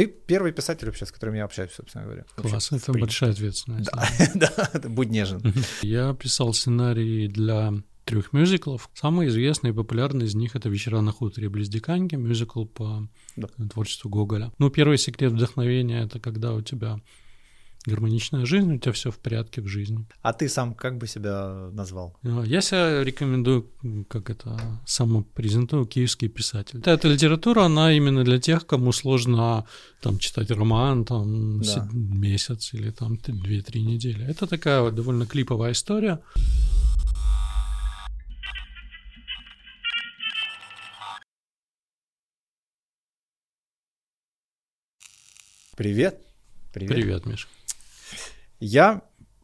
Ты первый писатель вообще, с которым я общаюсь, собственно говоря. Класс, это большая ответственность. Да, да, будь нежен. Я писал сценарий для трех мюзиклов. Самый известный и популярный из них — это «Вечера на хуторе близ Диканьки», мюзикл по да. творчеству Гоголя. Ну, первый секрет вдохновения — это когда у тебя гармоничная жизнь, у тебя все в порядке в жизни. А ты сам как бы себя назвал? А, я себя рекомендую, как это, самопрезентую, киевский писатель. Эта литература, она именно для тех, кому сложно там читать роман там да. месяц или там две-три недели. Это такая вот довольно клиповая история. Привет. Привет. Привет, Миша. Я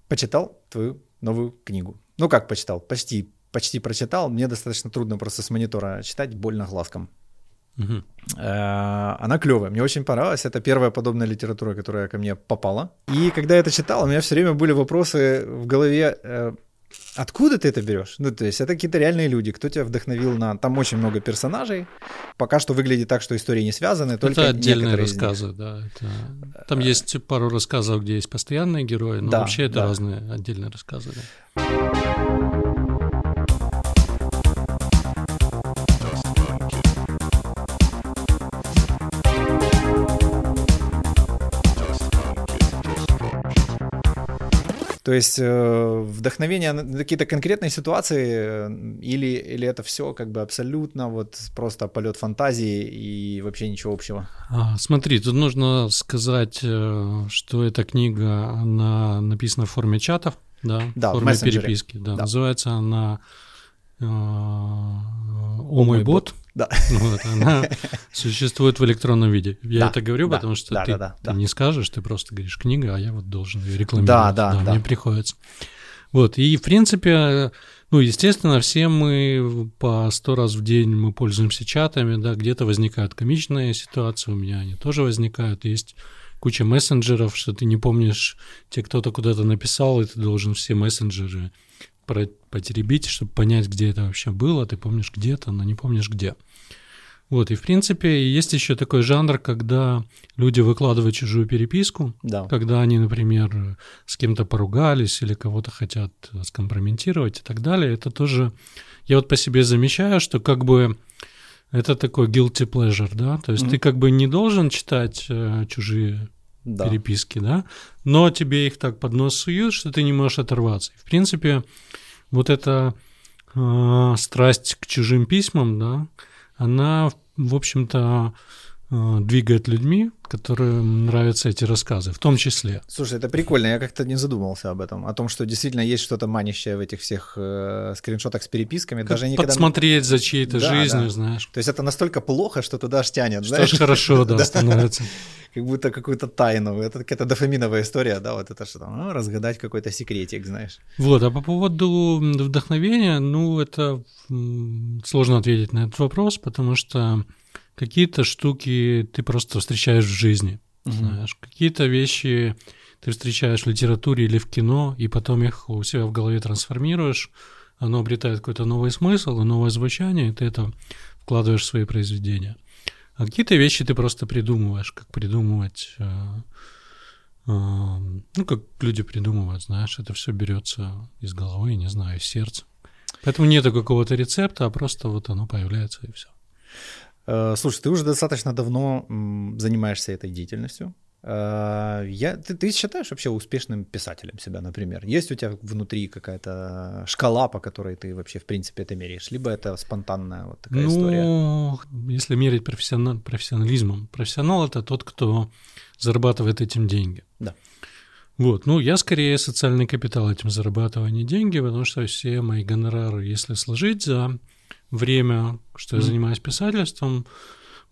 почитал твою новую книгу. Ну как почитал? Почти, почти прочитал. Мне достаточно трудно просто с монитора читать, больно глазком. Угу. Она клевая, мне очень понравилась. Это первая подобная литература, которая ко мне попала. И когда я это читал, у меня все время были вопросы в голове. Откуда ты это берешь? Ну, то есть это какие-то реальные люди. Кто тебя вдохновил на... Там очень много персонажей. Пока что выглядит так, что истории не связаны, только Это отдельные рассказы, да. Это... Там есть пару рассказов, где есть постоянные герои, но да, вообще это да. разные отдельные рассказы. Да. То есть э, вдохновение на какие-то конкретные ситуации э, или, или это все как бы абсолютно вот просто полет фантазии и вообще ничего общего? А, смотри, тут нужно сказать, э, что эта книга, она написана в форме чатов, да, да в форме в переписки. Да. да. Называется она «О мой бот». Да. Вот, она существует в электронном виде. Я да, это говорю, да, потому что да, ты, да, да, ты да. не скажешь, ты просто говоришь книга, а я вот должен ее рекламировать. Да, да, да. да. Мне приходится. Вот, и в принципе, ну, естественно, все мы по сто раз в день мы пользуемся чатами, да, где-то возникают комичные ситуации, у меня они тоже возникают, есть куча мессенджеров, что ты не помнишь, тебе кто-то куда-то написал, и ты должен все мессенджеры потеребить, чтобы понять, где это вообще было. Ты помнишь где-то, но не помнишь где. Вот, и в принципе есть еще такой жанр, когда люди выкладывают чужую переписку, да. когда они, например, с кем-то поругались или кого-то хотят скомпрометировать и так далее. Это тоже, я вот по себе замечаю, что как бы это такой guilty pleasure, да, то есть mm-hmm. ты как бы не должен читать э, чужие да. переписки, да, но тебе их так под нос суют, что ты не можешь оторваться. В принципе, вот эта э, страсть к чужим письмам, да, она, в общем-то, э, двигает людьми, которым нравятся эти рассказы, в том числе. Слушай, это прикольно, я как-то не задумывался об этом, о том, что действительно есть что-то манящее в этих всех э, скриншотах с переписками. Как даже никогда... Подсмотреть за чьей-то да, жизнью, да. знаешь. То есть это настолько плохо, что туда аж тянет, что знаешь? хорошо, да, становится. Как будто какую-то тайну. Это какая-то дофаминовая история, да, вот это что там, ну, разгадать какой-то секретик, знаешь. Вот, а по поводу вдохновения, ну, это сложно ответить на этот вопрос, потому что какие-то штуки ты просто встречаешь в жизни, угу. знаешь, какие-то вещи ты встречаешь в литературе или в кино, и потом их у себя в голове трансформируешь, оно обретает какой-то новый смысл и новое звучание, и ты это вкладываешь в свои произведения. А какие-то вещи ты просто придумываешь, как придумывать, э, э, ну, как люди придумывают, знаешь, это все берется из головы, не знаю, из сердца. Поэтому нет какого-то рецепта, а просто вот оно появляется и все. Э, слушай, ты уже достаточно давно занимаешься этой деятельностью. Э, я, ты, ты считаешь вообще успешным писателем себя, например? Есть у тебя внутри какая-то шкала, по которой ты вообще, в принципе, это меряешь? Либо это спонтанная вот такая ну, история? Ну, если мерить профессионал, профессионализмом, профессионал — это тот, кто зарабатывает этим деньги. Да. Вот, ну, я скорее социальный капитал этим зарабатываю, а не деньги, потому что все мои гонорары, если сложить за время, что я занимаюсь писательством,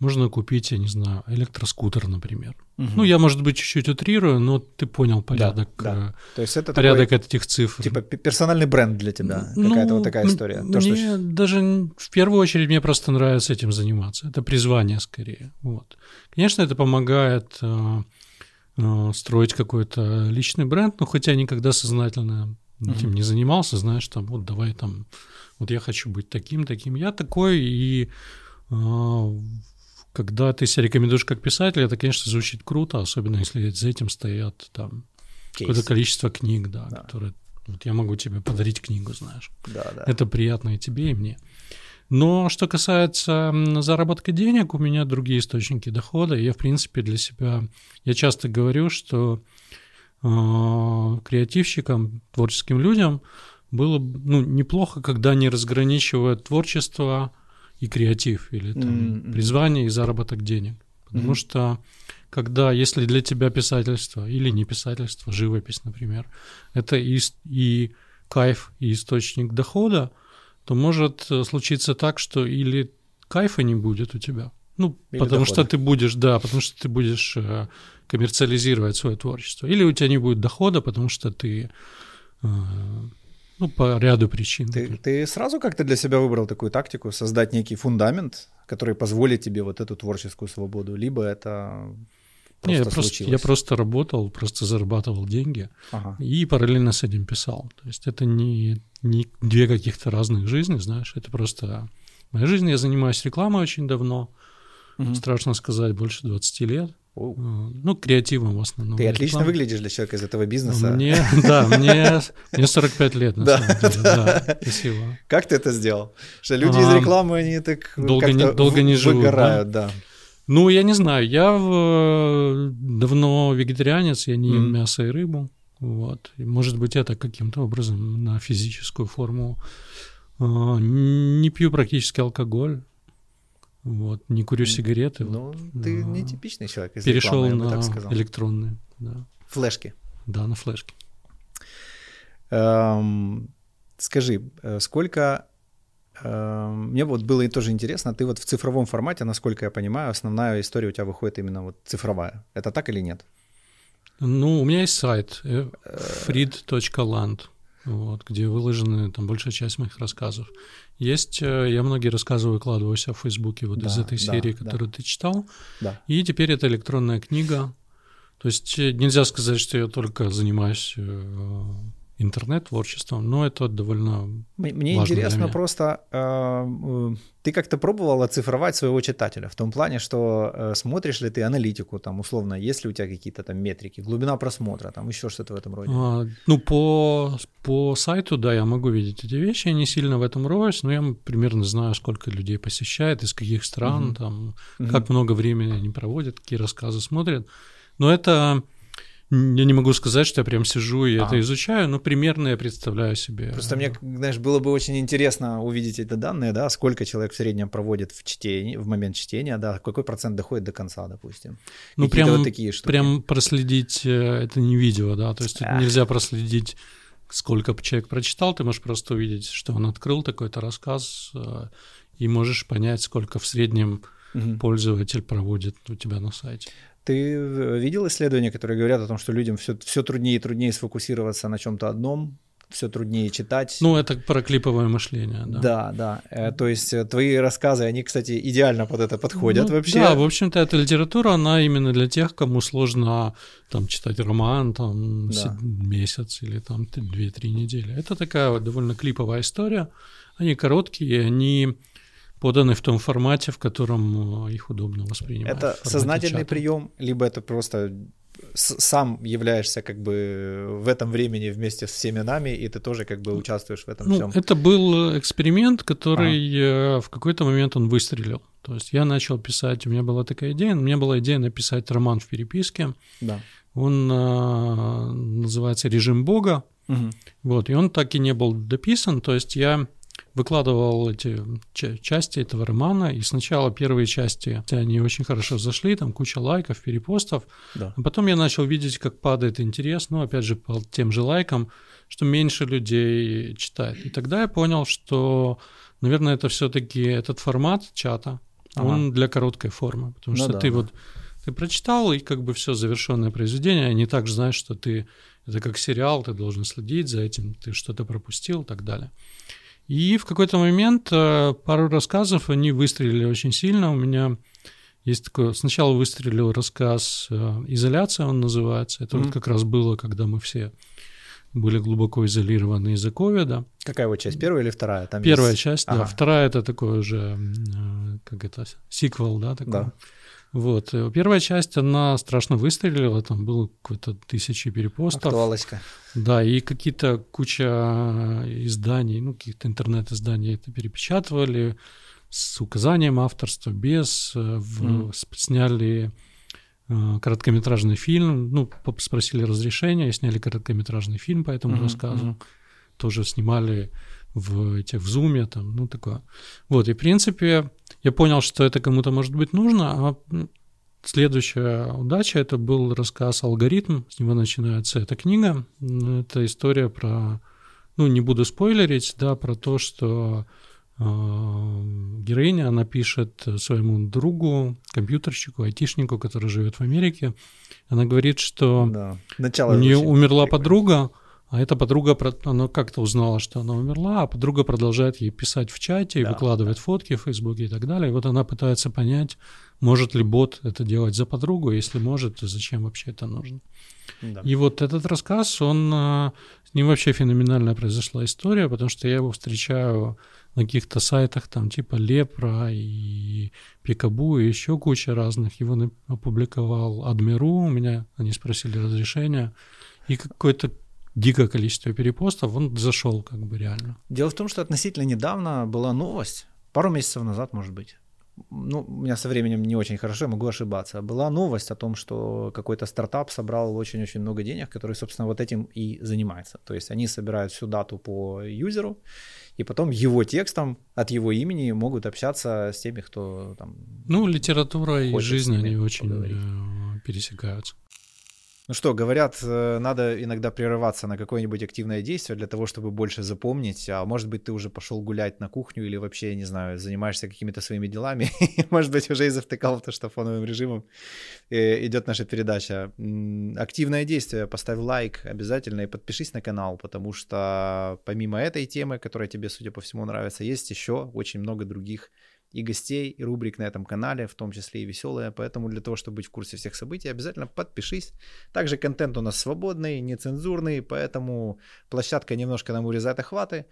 можно купить, я не знаю, электроскутер, например. Угу. Ну, я, может быть, чуть-чуть утрирую, но ты понял порядок, да, да. То есть это порядок такой, этих цифр. Типа персональный бренд для тебя, ну, какая-то вот такая история. То, мне что... даже в первую очередь мне просто нравится этим заниматься. Это призвание скорее. Вот. Конечно, это помогает э, э, строить какой-то личный бренд, но хотя никогда сознательно этим угу. не занимался, знаешь, там, вот давай там, вот я хочу быть таким, таким. Я такой, и э, когда ты себя рекомендуешь как писатель, это, конечно, звучит круто, особенно если за этим стоят там какое-то количество книг, да, да. которые вот я могу тебе подарить книгу, знаешь. Да, да. Это приятно и тебе, и мне. Но что касается заработка денег, у меня другие источники дохода. Я, в принципе, для себя... Я часто говорю, что э, креативщикам, творческим людям было ну, неплохо, когда они разграничивают творчество и креатив, или там mm-hmm. призвание и заработок денег. Потому mm-hmm. что когда, если для тебя писательство или не писательство, живопись, например, это и, и кайф, и источник дохода, то может э, случиться так, что или кайфа не будет у тебя, ну, или потому дохода. что ты будешь, да, потому что ты будешь э, коммерциализировать свое творчество, или у тебя не будет дохода, потому что ты э, ну, по ряду причин. Ты, ты сразу как-то для себя выбрал такую тактику, создать некий фундамент, который позволит тебе вот эту творческую свободу, либо это просто Не, я, просто, я просто работал, просто зарабатывал деньги ага. и параллельно с этим писал. То есть это не, не две каких-то разных жизни, знаешь, это просто моя жизнь. Я занимаюсь рекламой очень давно, угу. страшно сказать, больше 20 лет. Оу. Ну, креативом в основном. Ты отлично реклама. выглядишь для человека из этого бизнеса. Мне, да, мне, мне 45 лет, на самом деле. Да, спасибо. Как ты это сделал? Что люди из рекламы, они так долго не, долго не живут, выгорают, да. Ну, я не знаю, я в... давно вегетарианец, я не ем mm. мясо и рыбу. Вот. И, может быть, это каким-то образом на физическую форму. А, не пью практически алкоголь. Вот, не курю сигареты. Ну, вот. ты а, нетипичный человек. Из перешел рекламы, на электронные. Да. Флешки. Да, на флешки. Эм, скажи, э, сколько Эм, мне вот было и тоже интересно, ты вот в цифровом формате, насколько я понимаю, основная история у тебя выходит именно вот цифровая. Это так или нет? Ну, у меня есть сайт э, freed.land, вот, где выложены там большая часть моих рассказов. Есть, э, я многие рассказы выкладываю себя в Фейсбуке вот да, из этой серии, да, которую да. ты читал. Да. И теперь это электронная книга. То есть э, нельзя сказать, что я только занимаюсь интернет-творчеством, но это довольно Мне интересно просто, э, ты как-то пробовал оцифровать своего читателя в том плане, что э, смотришь ли ты аналитику, там, условно, есть ли у тебя какие-то там метрики, глубина просмотра, там, еще что-то в этом роде? А, ну, по, по сайту, да, я могу видеть эти вещи, я не сильно в этом роюсь, но я примерно знаю, сколько людей посещает, из каких стран, угу. там, угу. как много времени они проводят, какие рассказы смотрят. Но это я не могу сказать, что я прям сижу и а. это изучаю, но примерно я представляю себе. Просто мне, знаешь, было бы очень интересно увидеть эти данные, да, сколько человек в среднем проводит в чтении, в момент чтения, да, какой процент доходит до конца, допустим. Ну, прям, вот такие штуки. прям проследить э, это не видео, да, то есть а. нельзя проследить сколько человек прочитал, ты можешь просто увидеть, что он открыл такой-то рассказ, э, и можешь понять, сколько в среднем угу. пользователь проводит у тебя на сайте. Ты видел исследования, которые говорят о том, что людям все, все труднее и труднее сфокусироваться на чем-то одном, все труднее читать. Ну, это про клиповое мышление, да. Да, да. Э, то есть э, твои рассказы, они, кстати, идеально под это подходят ну, вообще. Да, в общем-то, эта литература, она именно для тех, кому сложно там читать роман там да. месяц или там 2-3 недели. Это такая вот довольно клиповая история. Они короткие, они поданы в том формате, в котором э, их удобно воспринимать. Это сознательный чата. прием, либо это просто сам являешься как бы в этом времени вместе с всеми нами, и ты тоже как бы участвуешь в этом ну, всем. Это был эксперимент, который а. в какой-то момент он выстрелил. То есть я начал писать, у меня была такая идея, у меня была идея написать роман в переписке. Да. Он называется «Режим Бога». Угу. Вот, и он так и не был дописан, то есть я выкладывал эти части этого романа, и сначала первые части, они очень хорошо зашли, там куча лайков, перепостов, да. а потом я начал видеть, как падает интерес, ну, опять же, по тем же лайкам, что меньше людей читает. И тогда я понял, что, наверное, это все таки этот формат чата, ага. он для короткой формы, потому ну, что да, ты да. вот ты прочитал, и как бы все завершенное произведение, а не так же знаешь, что ты это как сериал, ты должен следить за этим, ты что-то пропустил и так далее. И в какой-то момент э, пару рассказов, они выстрелили очень сильно. У меня есть такое... Сначала выстрелил рассказ э, «Изоляция» он называется. Это mm-hmm. вот как раз было, когда мы все были глубоко изолированы из-за ковида. Какая вот часть, первая или вторая? Там первая есть... часть, ага. да. Вторая это такой уже, э, как это, сиквел, да, такой. Да. Вот. Э, первая часть, она страшно выстрелила, там было какое-то тысячи перепостов. Актуалочка. Да, и какие-то куча изданий, ну, каких-то интернет-изданий это перепечатывали с указанием авторства, без, э, в, mm. сняли э, короткометражный фильм, ну, спросили разрешения, сняли короткометражный фильм по этому mm-hmm. рассказу, mm-hmm. тоже снимали в этих в зуме там, ну такое. Вот, и в принципе я понял, что это кому-то может быть нужно, а следующая удача это был рассказ «Алгоритм», с него начинается эта книга. Это история про, ну не буду спойлерить, да, про то, что э, героиня, она пишет своему другу, компьютерщику, айтишнику, который живет в Америке, она говорит, что да. Начало у нее умерла подруга, а эта подруга, она как-то узнала, что она умерла, а подруга продолжает ей писать в чате и да, выкладывать да. фотки в Фейсбуке и так далее. И вот она пытается понять, может ли бот это делать за подругу, если может, то зачем вообще это нужно. Да. И вот этот рассказ, он, а, с ним вообще феноменально произошла история, потому что я его встречаю на каких-то сайтах, там типа Лепра и Пикабу и еще куча разных. Его опубликовал Адмиру, у меня они спросили разрешения. И какой-то дикое количество перепостов, он зашел как бы реально. Дело в том, что относительно недавно была новость, пару месяцев назад, может быть, ну, у меня со временем не очень хорошо, могу ошибаться. Была новость о том, что какой-то стартап собрал очень-очень много денег, который, собственно, вот этим и занимается. То есть они собирают всю дату по юзеру, и потом его текстом от его имени могут общаться с теми, кто там... Ну, литература и жизнь, они очень поговорить. Э, пересекаются. Ну что, говорят, э, надо иногда прерываться на какое-нибудь активное действие для того, чтобы больше запомнить. А может быть, ты уже пошел гулять на кухню или вообще, не знаю, занимаешься какими-то своими делами. может быть, уже и завтыкал то, что фоновым режимом э, идет наша передача. Активное действие. Поставь лайк обязательно и подпишись на канал, потому что помимо этой темы, которая тебе, судя по всему, нравится, есть еще очень много других и гостей, и рубрик на этом канале, в том числе и веселые. Поэтому для того, чтобы быть в курсе всех событий, обязательно подпишись. Также контент у нас свободный, нецензурный, поэтому площадка немножко нам урезает охваты.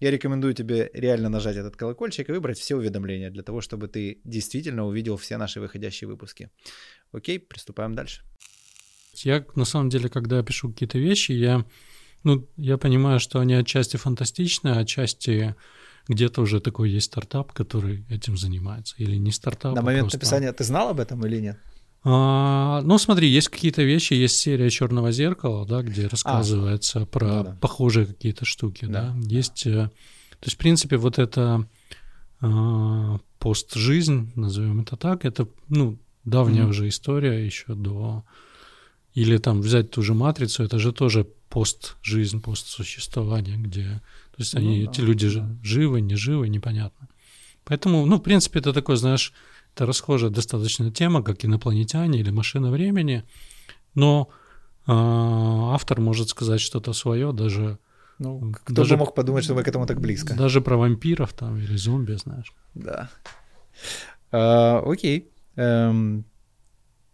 Я рекомендую тебе реально нажать этот колокольчик и выбрать все уведомления для того, чтобы ты действительно увидел все наши выходящие выпуски. Окей, приступаем дальше. Я на самом деле, когда пишу какие-то вещи, я, ну, я понимаю, что они отчасти фантастичны, отчасти где-то уже такой есть стартап, который этим занимается. Или не стартап. На а момент просто... написания ты знал об этом или нет? А, ну, смотри, есть какие-то вещи, есть серия Черного зеркала, да, где рассказывается а, про ну, да. похожие какие-то штуки, да. да. Есть, э, то есть, в принципе, вот это а, пост-жизнь, назовем это так, это, ну, давняя mm-hmm. уже история еще до... Или там взять ту же матрицу, это же тоже пост-жизнь, пост-существование, где то есть они, ну, да, эти люди да. живы, не живы, непонятно. Поэтому, ну, в принципе, это такой, знаешь, это расхожая достаточно тема, как инопланетяне или машина времени, но э, автор может сказать что-то свое, даже... Ну, кто даже, бы мог подумать, что мы к этому так близко. Даже про вампиров там или зомби, знаешь. Да. А, окей. Эм,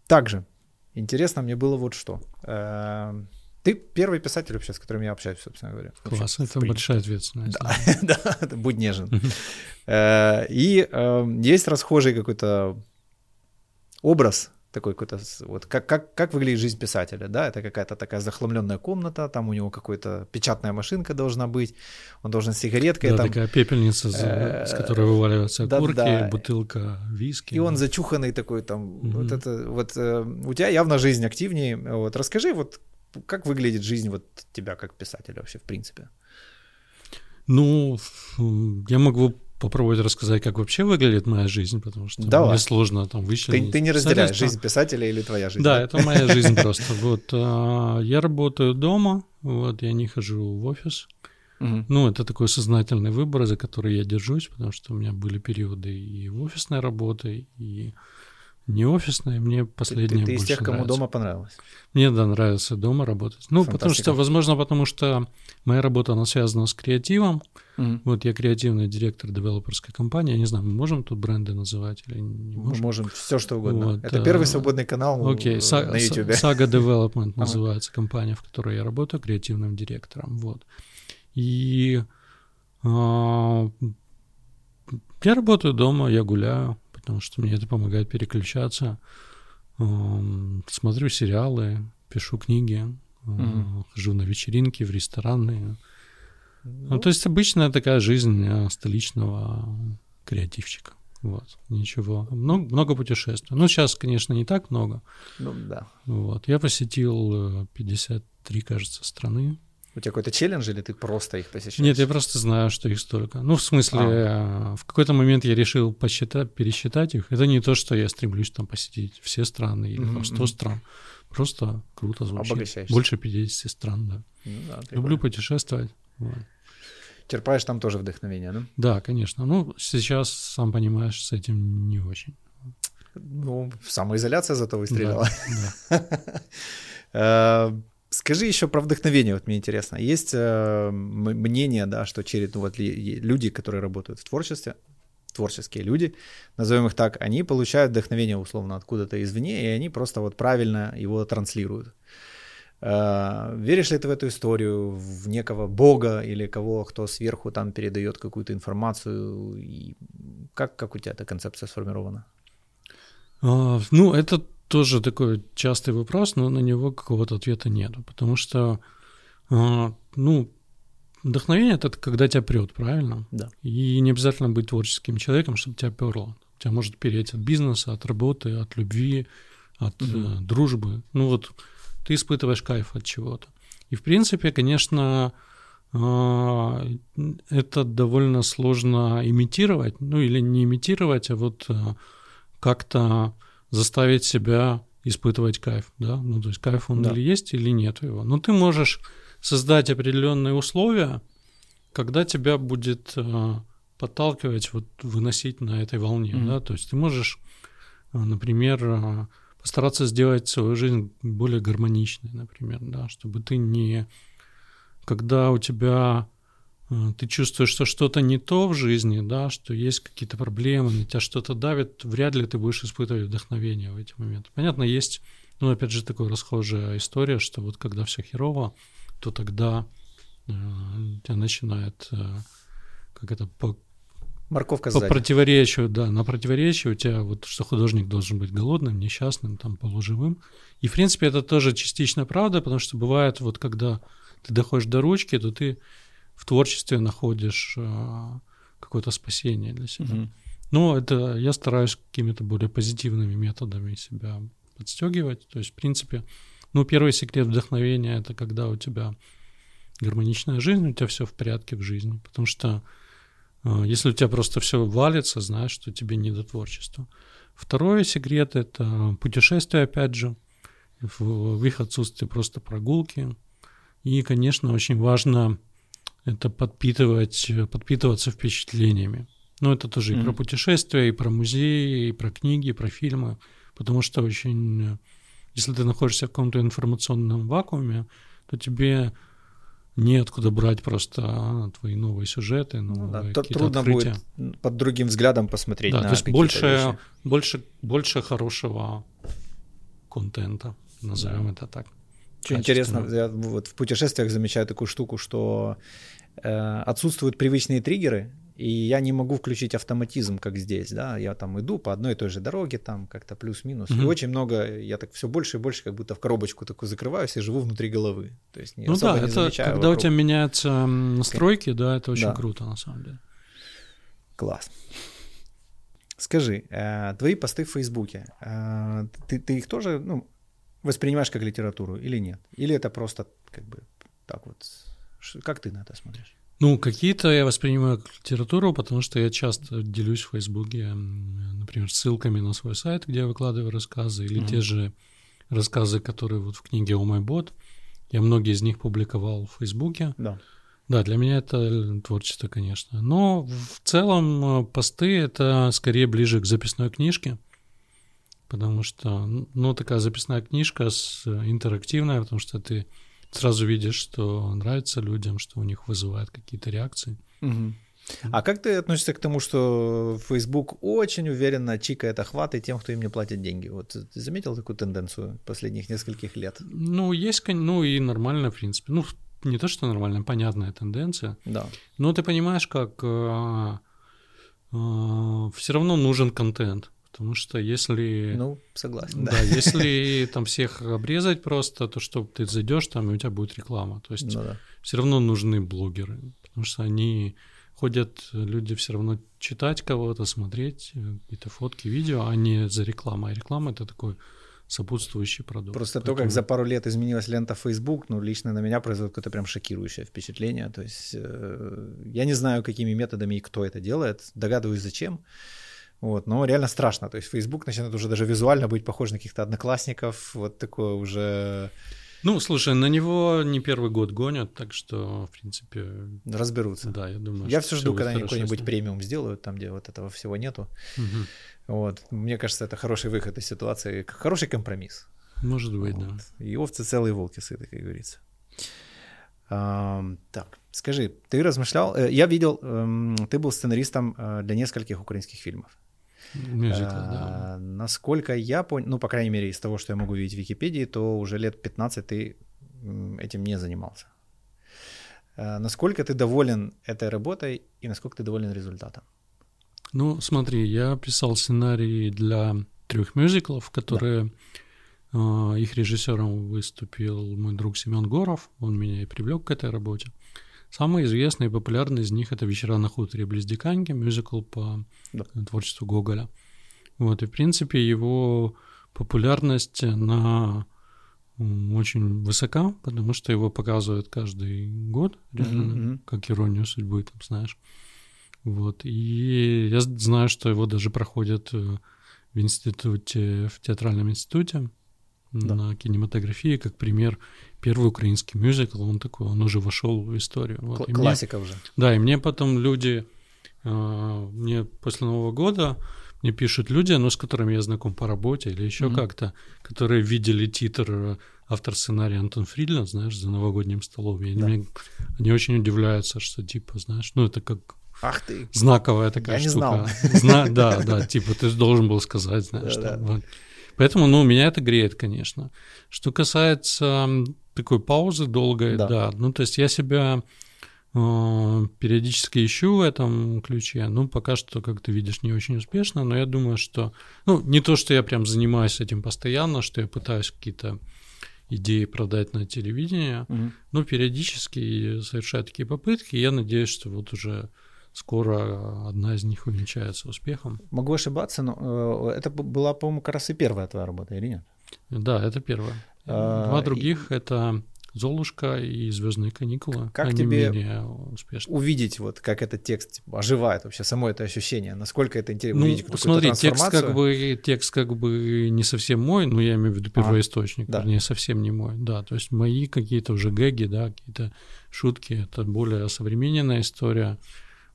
также интересно мне было вот что. Эм, ты первый писатель вообще, с которым я общаюсь, собственно говоря. Класс, это большая ответственность. Да, да, будь нежен. Э, и эм, есть расхожий какой-то образ такой какой-то, вот как, как, как выглядит жизнь писателя, да, это какая-то такая захламленная комната, там у него какая-то печатная машинка должна быть, он должен с сигареткой. Да, там, такая пепельница, э, с которой вываливаются окурки, да, да. бутылка виски. И он зачуханный такой там, mm вот это, вот э, у тебя явно жизнь активнее, вот расскажи вот как выглядит жизнь вот тебя как писателя вообще в принципе? Ну, я могу попробовать рассказать, как вообще выглядит моя жизнь, потому что Давай. мне сложно там вычленить. Ты, ты не разделяешь жизнь писателя или твоя жизнь? Да, да? это моя жизнь просто. Вот а, я работаю дома, вот я не хожу в офис. Угу. Ну, это такой сознательный выбор, за который я держусь, потому что у меня были периоды и офисной работы, и не офисная, мне последняя Ты, ты, ты из тех, кому нравится. дома понравилось? Мне, да, нравится дома работать. Ну, потому Фантастика. что, возможно, потому что моя работа, она связана с креативом. Мгм. Вот я креативный директор девелоперской компании. Я не знаю, мы можем тут бренды называть или не Мы можем? можем все, что угодно. Вот, Это а, первый свободный канал э, Са- на YouTube. Saga Development называется компания, в которой я работаю креативным директором. Вот. И а, я работаю дома, я гуляю, потому что мне это помогает переключаться. Ам, Смотрю сериалы, пишу книги, Мгм. хожу на вечеринки, в рестораны. Ну, Ну, то есть обычная такая жизнь а, столичного креативщика. Вот, ничего. Много, много путешествий. Ну, сейчас, конечно, не так много. ну, да. Вот. Я посетил э, 53, кажется, страны. У тебя какой-то челлендж или ты просто их посещаешь? Нет, я просто знаю, что их столько. Ну, в смысле, э, в какой-то момент я решил посчитать, пересчитать их. Это не то, что я стремлюсь там посетить все страны или там Мгм, 100 мгм. стран. Просто круто звучит. Больше 50 стран, да. Ну, да. Люблю путешествовать. Вот. Черпаешь там тоже вдохновение, да? Да, конечно. Ну, сейчас, сам понимаешь, с этим не очень. Ну, самоизоляция зато выстрелила. Да, да. Скажи еще про вдохновение, вот мне интересно. Есть э, мнение, да, что через ну, вот люди, которые работают в творчестве, творческие люди, назовем их так, они получают вдохновение условно откуда-то извне, и они просто вот правильно его транслируют. Э, Веришь ли ты в эту историю, в некого бога или кого, кто сверху там передает какую-то информацию? И как, как у тебя эта концепция сформирована? А, Ну, это тоже такой частый вопрос, но на него какого-то ответа нету, потому что, а, ну, вдохновение — это когда тебя прет, правильно? Да. И не обязательно быть творческим человеком, чтобы тебя перло. Тебя может переть от бизнеса, от работы, от любви, от э, дружбы. Ну вот ты испытываешь кайф от чего-то. И, в принципе, конечно, а, это довольно сложно имитировать, ну или не имитировать, а вот а, как-то заставить себя испытывать кайф, да, ну то есть кайф он Да. или есть, или нет его. Но ты можешь создать определенные условия, когда тебя будет а, подталкивать, вот выносить на этой волне, Мгм. да, то есть ты можешь, а, например, а, постараться сделать свою жизнь более гармоничной, например, да, чтобы ты не, когда у тебя ты чувствуешь, что что-то не то в жизни, да, что есть какие-то проблемы, на тебя что-то давит, вряд ли ты будешь испытывать вдохновение в эти моменты. Понятно, есть, ну, опять же, такая расхожая история, что вот когда все херово, то тогда э, тебя начинает, э, как это, по, Морковка по сзади. противоречию, да, на противоречие у тебя вот, что художник должен быть голодным, несчастным, там, полуживым. И, в принципе, это тоже частично правда, потому что бывает, вот когда ты доходишь до ручки, то ты в творчестве находишь э, какое-то спасение для себя. Мгм. Но это я стараюсь какими-то более позитивными методами себя подстегивать. То есть, в принципе, ну, первый секрет вдохновения это когда у тебя гармоничная жизнь, у тебя все в порядке в жизни. Потому что э, если у тебя просто все валится, знаешь, что тебе не до творчества. Второй секрет это путешествие, опять же, в, в их отсутствии просто прогулки. И, конечно, очень важно это подпитывать, подпитываться впечатлениями. Ну, это тоже и про путешествия, и про музеи, и про книги, и про фильмы. Потому что очень... Если ты находишься в каком-то информационном вакууме, то тебе неоткуда брать просто а, твои новые сюжеты, Ну новые да, то какие-то трудно открытия. будет под другим взглядом посмотреть Да, на то есть больше, вещи. больше, больше хорошего контента, назовем это так. Очень интересно, я вот в путешествиях замечаю такую штуку, что э, отсутствуют привычные триггеры, и я не могу включить автоматизм, как здесь, да, я там иду по одной и той же дороге, там как-то плюс-минус, и Мгм. очень много, я так все больше и больше как будто в коробочку такую закрываюсь и живу внутри головы, то есть не, Ну да, не это когда у вокруг. тебя меняются настройки, да, это очень Да. круто на самом деле. Класс. Скажи, э, твои посты в Фейсбуке, э, ты, ты их тоже ну, воспринимаешь как литературу или нет? Или это просто как бы так вот? Как ты на это смотришь? Ну, какие-то я воспринимаю как литературу, потому что я часто делюсь в Фейсбуке, например, ссылками на свой сайт, где я выкладываю рассказы, или Мгм. те же рассказы, которые вот в книге «О мой бот». Я многие из них публиковал в Фейсбуке. Да. Да, для меня это творчество, конечно. Но в целом э, посты — это скорее ближе к записной книжке, потому что, ну, такая записная книжка с интерактивная, потому что ты сразу видишь, что нравится людям, что у них вызывает какие-то реакции. Угу. А как ты относишься к тому, что Facebook очень уверенно чикает охваты тем, кто им не платит деньги? Вот ты заметил такую тенденцию последних нескольких лет? Ну, есть, ну и нормально, в принципе. Ну, не то, что нормально, понятная тенденция. Да. Но ты понимаешь, как э, э, все равно нужен контент. Потому что если... Ну, согласен. Да, да. если там всех обрезать просто, то что ты зайдешь там, и у тебя будет реклама. То есть ну, да. все равно нужны блогеры, потому что они ходят люди все равно читать кого-то, смотреть э, какие-то фотки, видео, а не за рекламу. А реклама это такой сопутствующий продукт. Просто Поэтому... то, как за пару лет изменилась лента Facebook, ну, лично на меня производит какое-то прям шокирующее впечатление. То есть э, я не знаю, какими методами и кто это делает, догадываюсь, зачем. Вот, но реально страшно. То есть Facebook начинает уже даже визуально быть похож на каких-то одноклассников. Вот такое уже ну, слушай, на него не первый год гонят, так что, в принципе... Разберутся. Да, я думаю. Я все жду, когда они какой-нибудь премиум сделают, там, где вот этого всего нету. Угу. Вот. Мне кажется, это хороший выход из ситуации, хороший компромисс. Может быть, вот. да. И овцы целые, волки сыты, как говорится. А, так, скажи, ты размышлял... Э, я видел, эм, ты был сценаристом э, для нескольких украинских фильмов. Мюзикл, да. А, насколько я понял, ну, по крайней мере, из того, что я могу видеть в Википедии, то уже лет 15 ты этим не занимался. А, насколько ты доволен этой работой и насколько ты доволен результатом? Ну, смотри, я писал сценарий для трех мюзиклов, которые да. их режиссером выступил мой друг Семен Горов. Он меня и привлек к этой работе. Самый известный и популярный из них это «Вечера на хуторе близ Диканьки», мюзикл по да. творчеству Гоголя. Вот, и, в принципе, его популярность, на очень высока, потому что его показывают каждый год, реально, mm-hmm. как иронию судьбы, там, знаешь. Вот, и я знаю, что его даже проходят э, в институте, в театральном институте, да. на кинематографии, как пример первый украинский мюзикл, он такой, он уже вошел в историю. Вот. Классика мне, уже. Да, и мне потом люди, э, мне после Нового года мне пишут люди, ну, с которыми я знаком по работе или еще mm-hmm. как-то, которые видели титр э, автор сценария Антон Фридлин, знаешь, за новогодним столом. И да. они, они очень удивляются, что типа, знаешь, ну, это как Ах ты. Знаковая такая я штука. Не знал. Зна- да, да, типа ты должен был сказать, знаешь, да, там, да. Вот. Поэтому, ну, меня это греет, конечно. Что касается такой паузы долгой, да. да. Ну, то есть я себя э, периодически ищу в этом ключе. Ну, пока что, как ты видишь, не очень успешно, но я думаю, что... Ну, не то, что я прям занимаюсь этим постоянно, что я пытаюсь какие-то идеи продать на телевидение, угу. но периодически совершаю такие попытки, и я надеюсь, что вот уже скоро одна из них увенчается успехом. Могу ошибаться, но э, это была, по-моему, как раз и первая твоя работа, или нет? Да, это первая. А, Два других и... это Золушка и Звездные каникулы. Как Они тебе менее успешны. увидеть, вот как этот текст типа, оживает вообще, само это ощущение? Насколько это интересно ну, увидеть смотри, текст как бы текст как бы не совсем мой, но я имею в виду первоисточник, а, да. вернее, совсем не мой. Да, то есть мои какие-то уже гэги, да, какие-то шутки, это более современная история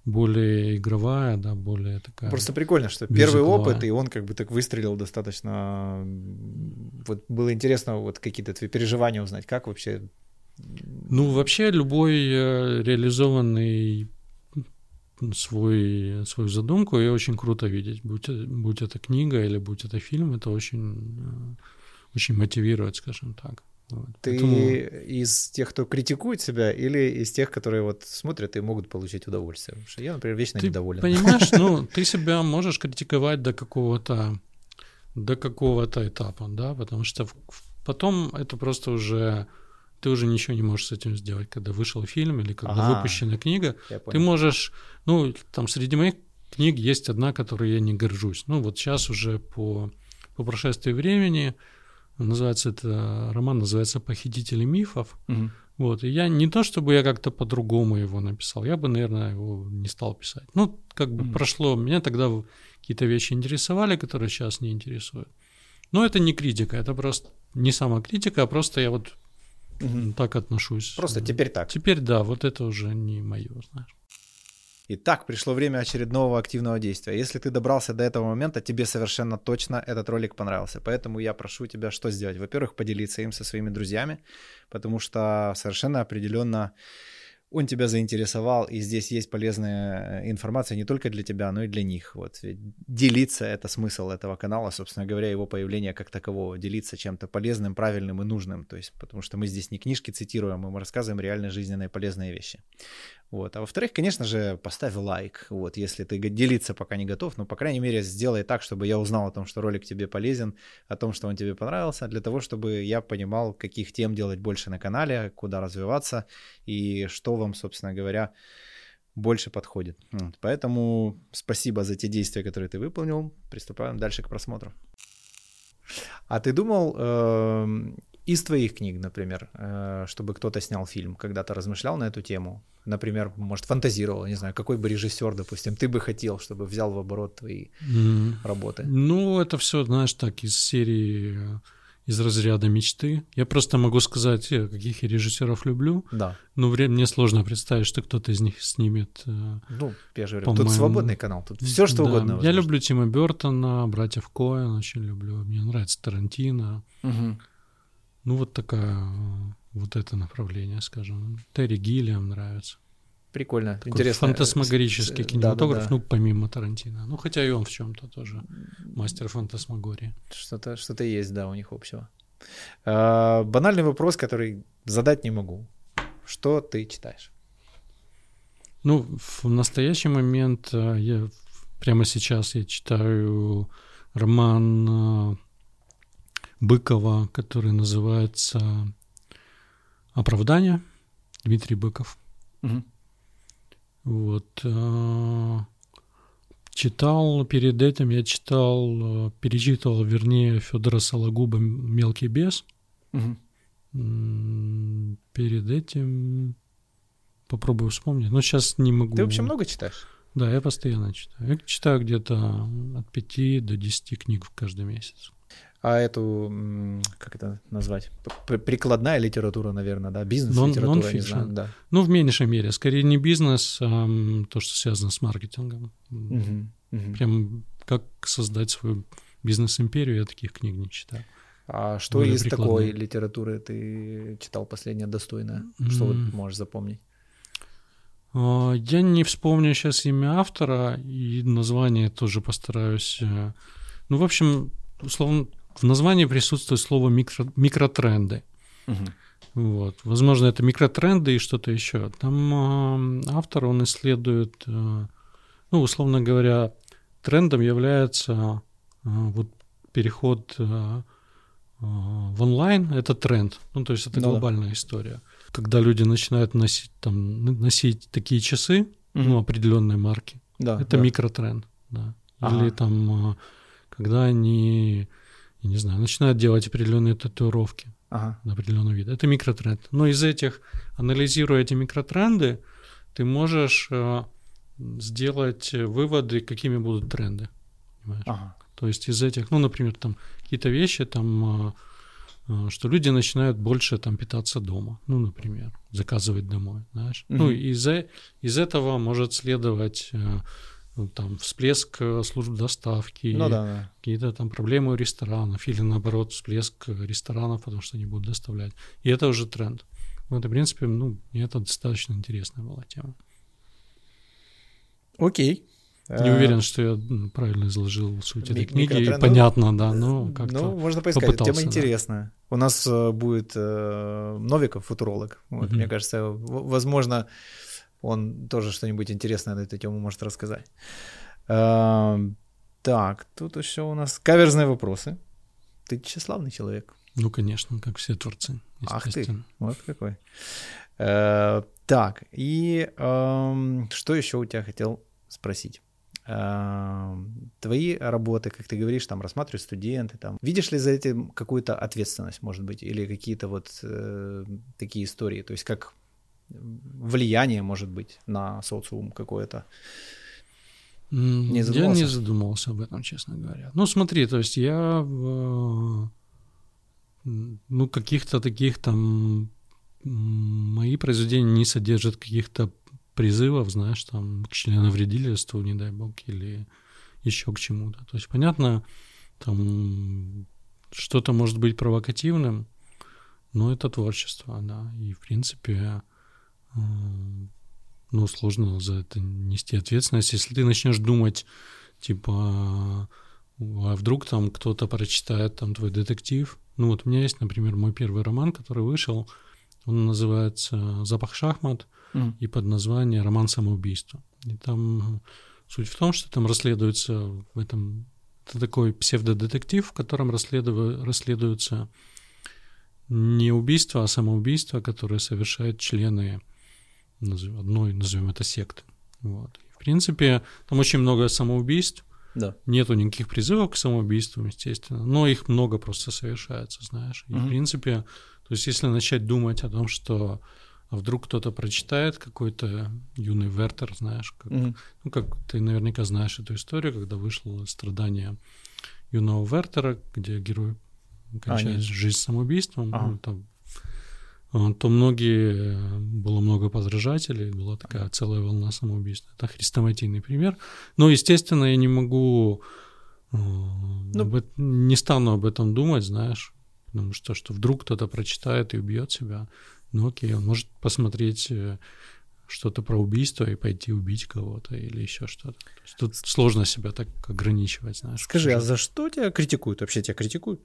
более игровая, да, более такая. Просто прикольно, что первый опыт, и он как бы так выстрелил достаточно. Вот было интересно вот какие-то твои переживания узнать, как вообще. Ну, вообще любой э, реализованный свой, свою задумку, и очень круто видеть. Будь, будь это книга или будь это фильм, это очень, э, очень мотивирует, скажем так. Вот. Ты Поэтому... из тех, кто критикует себя, или из тех, которые вот смотрят и могут получить удовольствие? Потому что я, например, вечно ты недоволен. Понимаешь, ну, ты себя можешь критиковать до какого-то до какого-то этапа, да, потому что потом это просто уже ты уже ничего не можешь с этим сделать, когда вышел фильм или когда ага, выпущена книга. Ты можешь, ну, там среди моих книг есть одна, которой я не горжусь. Ну, вот сейчас уже по, по прошествии времени Называется это роман называется "Похитители мифов". Угу. Вот, и я не то чтобы я как-то по-другому его написал, я бы, наверное, его не стал писать. Ну, как бы mm прошло, меня тогда какие-то вещи интересовали, которые сейчас не интересуют. Но это не критика, это просто не самокритика, а просто я вот mm так отношусь. Просто теперь так. Теперь да, вот это уже не мое, знаешь. Итак, пришло время очередного активного действия. Если ты добрался до этого момента, тебе совершенно точно этот ролик понравился. Поэтому я прошу тебя что сделать? Во-первых, поделиться им со своими друзьями, потому что совершенно определенно он тебя заинтересовал, и здесь есть полезная э, информация не только для тебя, но и для них. Вот. Делиться — это смысл этого канала, собственно говоря, его появление как такового. Делиться чем-то полезным, правильным и нужным. То есть, потому что мы здесь не книжки цитируем, мы рассказываем реально жизненные полезные вещи. Вот. А во-вторых, конечно же, поставь лайк, вот, если ты делиться пока не готов, но, по крайней мере, сделай так, чтобы я узнал о том, что ролик тебе полезен, о том, что он тебе понравился, для того, чтобы я понимал, каких тем делать больше на канале, куда развиваться и что вам, собственно говоря, больше подходит. Поэтому спасибо за те действия, которые ты выполнил. Приступаем дальше к просмотру. А ты думал, э, из твоих книг, например, э, чтобы кто-то снял фильм, когда-то размышлял на эту тему? Например, может, фантазировал, не знаю, какой бы режиссер, допустим, ты бы хотел, чтобы взял в оборот твои mm. работы? Ну, это все, знаешь, так, из серии из разряда мечты. Я просто могу сказать, э, каких я режиссеров люблю. Да. Но время мне сложно представить, что кто-то из них снимет. Э, ну, я же говорю, тут свободный канал, тут все что да. угодно. Возможно. Я люблю Тима Бертона, братьев Коэн очень люблю. Мне нравится Тарантино. Угу. Ну, вот такая, вот это направление, скажем. Терри Гиллиам нравится. Прикольно, Такой интересно. Фантасмагорический кинематограф, да, да, да. ну, помимо Тарантино. Ну, хотя и он в чем-то тоже мастер фантасмагории. Что-то что есть, да, у них общего. А, банальный вопрос, который задать не могу. Что ты читаешь? Ну, в настоящий момент а, я прямо сейчас я читаю роман а, Быкова, который называется «Оправдание». Дмитрий Быков. Угу. Вот. А, читал перед этим, я читал, перечитывал, вернее, Федора Сологуба «Мелкий бес». Угу. Перед этим попробую вспомнить. Но сейчас не могу. Ты вообще много читаешь? Да, я постоянно читаю. Я читаю где-то от 5 до 10 книг каждый месяц а эту, как это назвать, прикладная литература, наверное, да, бизнес-литература, не знаю, да. Ну, в меньшей мере, скорее не бизнес, а то, что связано с маркетингом. Угу, угу. Прям как создать свою бизнес-империю, я таких книг не читаю. А что Более из прикладные. такой литературы ты читал последнее достойное? Mm. Что вот можешь запомнить? А, я не вспомню сейчас имя автора, и название тоже постараюсь. Э, ну, в общем, условно, в названии присутствует слово микро, микротренды. Угу. Вот. Возможно, это микротренды и что-то еще. Там э, автор, он исследует, э, ну, условно говоря, трендом является э, вот переход э, э, в онлайн, это тренд. Ну, то есть это ну, глобальная да. история. Когда люди начинают носить, там, носить такие часы, угу. ну, определенной марки, да, это да. микротренд. Да. Ага. Или там, э, когда они я не знаю, начинают делать определенные татуировки ага. на определенный вид. Это микротренд. Но из этих, анализируя эти микротренды, ты можешь э, сделать выводы, какими будут тренды. Ага. То есть из этих, ну, например, там какие-то вещи, там, э, э, что люди начинают больше там питаться дома, ну, например, заказывать домой, знаешь. Угу. Ну, из, из этого может следовать э, там всплеск э, служб доставки, ну, да, да. какие-то там проблемы у ресторанов, или наоборот всплеск ресторанов, потому что они будут доставлять. И это уже тренд. Вот, и, в принципе, ну, мне это достаточно интересная была тема. Окей. Не уверен, что я правильно изложил суть этой книги, и ну, понятно, да, но как-то Ну, можно поискать, тема да. интересная. У нас э, будет э, Новиков, футуролог. Вот, угу. Мне кажется, возможно, он тоже что-нибудь интересное на эту тему может рассказать. Так, тут еще у нас каверзные вопросы. Ты тщеславный человек. Ну, конечно, как все творцы. Ах ты, вот какой. Э, так, и что еще у тебя хотел спросить? твои работы, как ты говоришь, там рассматривают студенты, там видишь ли за этим какую-то ответственность, может быть, или какие-то вот э, такие истории, то есть как влияние, может быть, на социум какое-то. Не я не задумывался об этом, честно говоря. Ну, смотри, то есть я ну, каких-то таких там мои произведения не содержат каких-то призывов, знаешь, там, к членовредительству, не дай бог, или еще к чему-то. То есть, понятно, там что-то может быть провокативным, но это творчество, да, и, в принципе, э, ну, сложно за это нести ответственность. Если ты начнешь думать, типа, а вдруг там кто-то прочитает там твой детектив. Ну, вот у меня есть, например, мой первый роман, который вышел, он называется «Запах шахмат», mm. и под названием «Роман самоубийства». И там суть в том, что там расследуется в этом... Это такой псевдодетектив, в котором расследуя, расследуются не убийства, а самоубийства, которые совершают члены одной, назовем это, секты. Вот. в принципе, там очень много самоубийств, да. Нету никаких призывов к самоубийству, естественно, но их много просто совершается, знаешь. И, угу. в принципе, то есть если начать думать о том, что а вдруг кто-то прочитает какой-то юный Вертер, знаешь, как, mm ну, как ты наверняка знаешь эту историю, когда вышло страдание юного Вертера, где герой кончает а, жизнь самоубийством, ага. ну, там, а, то многие, было много подражателей, была такая целая волна самоубийств. Это хрестоматийный пример. Но, естественно, я не могу, э, ну, об, не стану об этом думать, знаешь, потому что, что вдруг кто-то прочитает и убьет себя. Ну окей, он может посмотреть э, что-то про убийство и пойти убить кого-то или еще что-то. Тут сложно себя так ограничивать, знаешь. Скажи, а за что тебя критикуют? Вообще тебя критикуют?